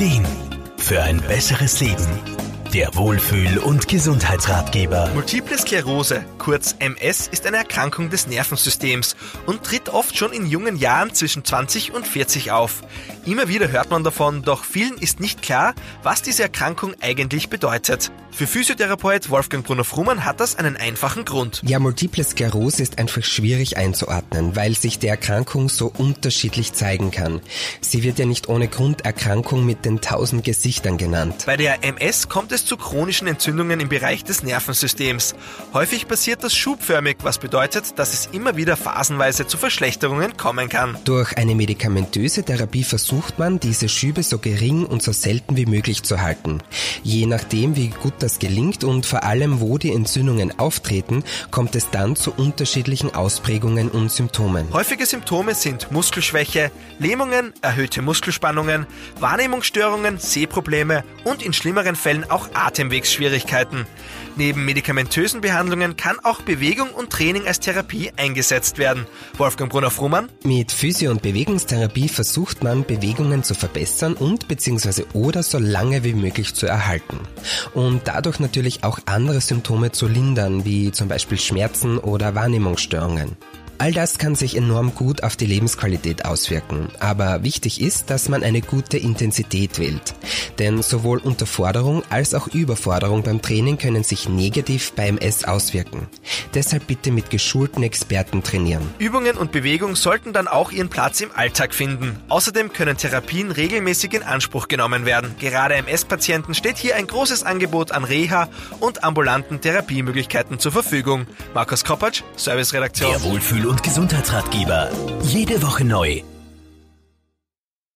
Ideen für ein besseres Leben. Der Wohlfühl- und Gesundheitsratgeber. Multiple Sklerose, kurz MS, ist eine Erkrankung des Nervensystems und tritt oft schon in jungen Jahren zwischen 20 und 40 auf. Immer wieder hört man davon, doch vielen ist nicht klar, was diese Erkrankung eigentlich bedeutet. Für Physiotherapeut Wolfgang Brunner-Frumann hat das einen einfachen Grund. Ja, Multiple Sklerose ist einfach schwierig einzuordnen, weil sich die Erkrankung so unterschiedlich zeigen kann. Sie wird ja nicht ohne Grund Erkrankung mit den tausend Gesichtern genannt. Bei der MS kommt es zu chronischen Entzündungen im Bereich des Nervensystems. Häufig passiert das schubförmig, was bedeutet, dass es immer wieder phasenweise zu Verschlechterungen kommen kann. Durch eine medikamentöse Therapie versucht man, diese Schübe so gering und so selten wie möglich zu halten. Je nachdem, wie gut das gelingt und vor allem wo die Entzündungen auftreten, kommt es dann zu unterschiedlichen Ausprägungen und Symptomen. Häufige Symptome sind Muskelschwäche, Lähmungen, erhöhte Muskelspannungen, Wahrnehmungsstörungen, Sehprobleme und in schlimmeren Fällen auch Atemwegsschwierigkeiten. Neben medikamentösen Behandlungen kann auch Bewegung und Training als Therapie eingesetzt werden. Wolfgang Brunner-Frumann? Mit Physio- und Bewegungstherapie versucht man, Bewegungen zu verbessern und bzw. oder so lange wie möglich zu erhalten. Und dadurch natürlich auch andere Symptome zu lindern, wie zum Beispiel Schmerzen oder Wahrnehmungsstörungen. All das kann sich enorm gut auf die Lebensqualität auswirken, aber wichtig ist, dass man eine gute Intensität wählt. Denn sowohl Unterforderung als auch Überforderung beim Training können sich negativ bei MS auswirken. Deshalb bitte mit geschulten Experten trainieren. Übungen und Bewegung sollten dann auch ihren Platz im Alltag finden. Außerdem können Therapien regelmäßig in Anspruch genommen werden. Gerade MS-Patienten steht hier ein großes Angebot an Reha und ambulanten Therapiemöglichkeiten zur Verfügung. Markus Koppatsch, Serviceredaktion. Der Wohlfühl- und Gesundheitsratgeber. Jede Woche neu.